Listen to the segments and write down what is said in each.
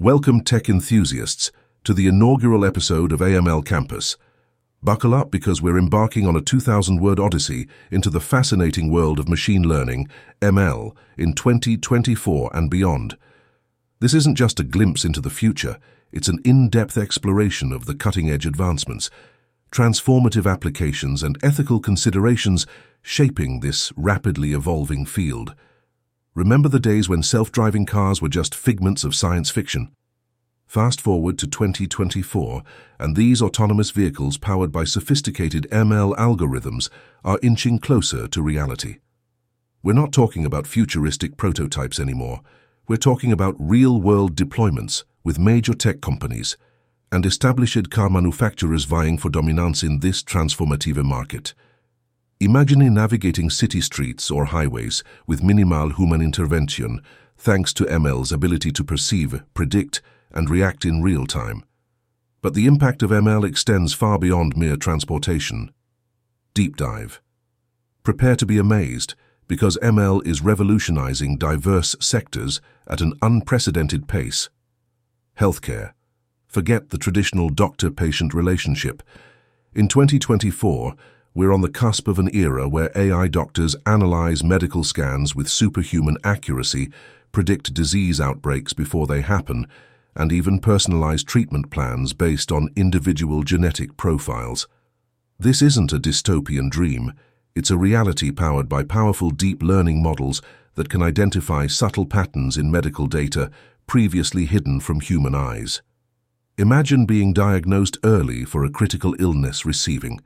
Welcome tech enthusiasts to the inaugural episode of AiML Campus. Buckle up because we're embarking on a 2,000-word odyssey into the fascinating world of machine learning, ML, in 2024 and beyond. This isn't just a glimpse into the future, it's an in-depth exploration of the cutting-edge advancements, transformative applications and ethical considerations shaping this rapidly evolving field. Remember the days when self-driving cars were just figments of science fiction? Fast forward to 2024, and these autonomous vehicles powered by sophisticated ML algorithms are inching closer to reality. We're not talking about futuristic prototypes anymore. We're talking about real-world deployments with major tech companies and established car manufacturers vying for dominance in this transformative market. Imagine navigating city streets or highways with minimal human intervention thanks to ML's ability to perceive, predict, and react in real time. But the impact of ML extends far beyond mere transportation. Deep dive. Prepare to be amazed because ML is revolutionizing diverse sectors at an unprecedented pace. Healthcare. Forget the traditional doctor-patient relationship. In 2024, we're on the cusp of an era where AI doctors analyze medical scans with superhuman accuracy, predict disease outbreaks before they happen, and even personalize treatment plans based on individual genetic profiles. This isn't a dystopian dream. It's a reality powered by powerful deep learning models that can identify subtle patterns in medical data previously hidden from human eyes. Imagine being diagnosed early for a critical illness receiving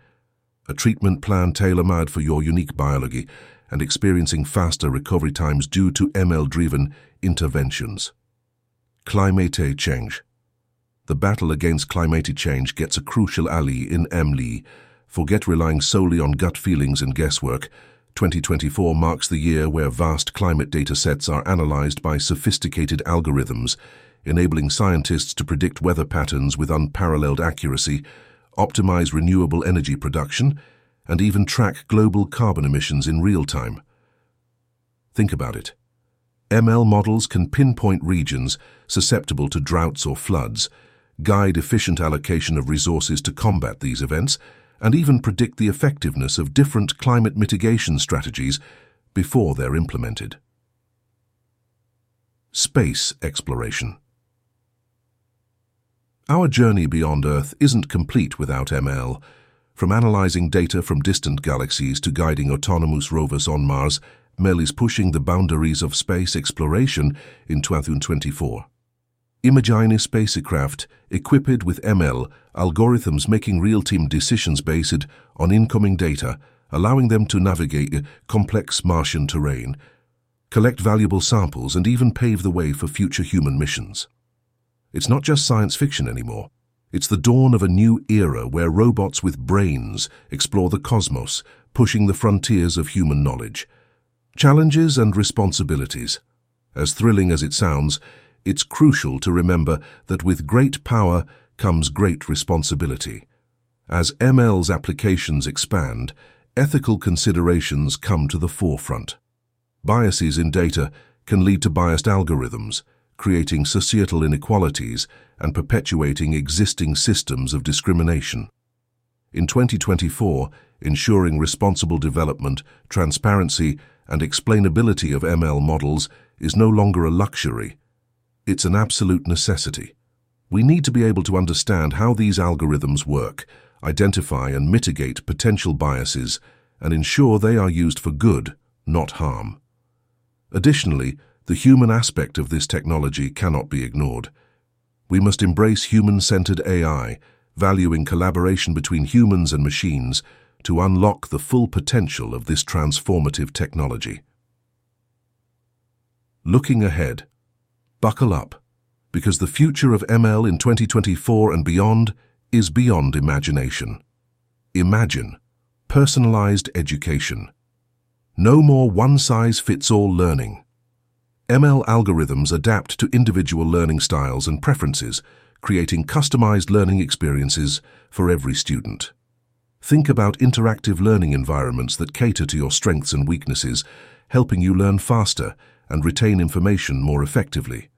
a treatment plan tailor-made for your unique biology and experiencing faster recovery times due to ML-driven interventions. Climate change. The battle against climate change gets a crucial ally in ML. Forget relying solely on gut feelings and guesswork. 2024 marks the year where vast climate data sets are analyzed by sophisticated algorithms, enabling scientists to predict weather patterns with unparalleled accuracy optimize renewable energy production, and even track global carbon emissions in real time. Think about it. ML models can pinpoint regions susceptible to droughts or floods, guide efficient allocation of resources to combat these events, and even predict the effectiveness of different climate mitigation strategies before they're implemented. Space exploration. Our journey beyond Earth isn't complete without ML. From analyzing data from distant galaxies to guiding autonomous rovers on Mars, ML is pushing the boundaries of space exploration in 2024. Imagine spacecraft equipped with ML algorithms making real-time decisions based on incoming data, allowing them to navigate complex Martian terrain, collect valuable samples and even pave the way for future human missions. It's not just science fiction anymore. It's the dawn of a new era where robots with brains explore the cosmos, pushing the frontiers of human knowledge. Challenges and responsibilities. As thrilling as it sounds, it's crucial to remember that with great power comes great responsibility. As ML's applications expand, ethical considerations come to the forefront. Biases in data can lead to biased algorithms, creating societal inequalities and perpetuating existing systems of discrimination. In 2024, ensuring responsible development, transparency, and explainability of ML models is no longer a luxury. It's an absolute necessity. We need to be able to understand how these algorithms work, identify and mitigate potential biases, and ensure they are used for good, not harm. Additionally, the human aspect of this technology cannot be ignored. We must embrace human-centered AI, valuing collaboration between humans and machines to unlock the full potential of this transformative technology. Looking ahead, buckle up, because the future of ML in 2024 and beyond is beyond imagination. Imagine personalized education. No more one-size-fits-all learning. ML algorithms adapt to individual learning styles and preferences, creating customized learning experiences for every student. Think about interactive learning environments that cater to your strengths and weaknesses, helping you learn faster and retain information more effectively.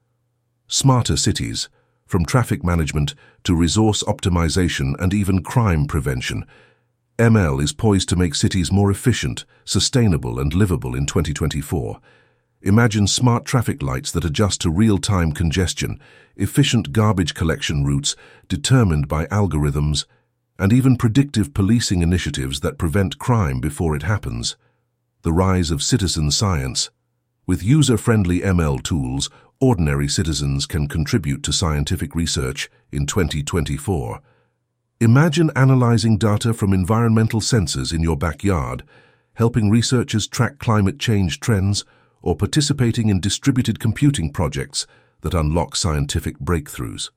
smarter cities, from traffic management to resource optimization and even crime prevention. ML is poised to make cities more efficient, sustainable and livable in 2024. Imagine smart traffic lights that adjust to real-time congestion, efficient garbage collection routes determined by algorithms, and even predictive policing initiatives that prevent crime before it happens. The rise of citizen science. With user-friendly ML tools, ordinary citizens can contribute to scientific research in 2024. Imagine analyzing data from environmental sensors in your backyard, helping researchers track climate change trends, or participating in distributed computing projects that unlock scientific breakthroughs.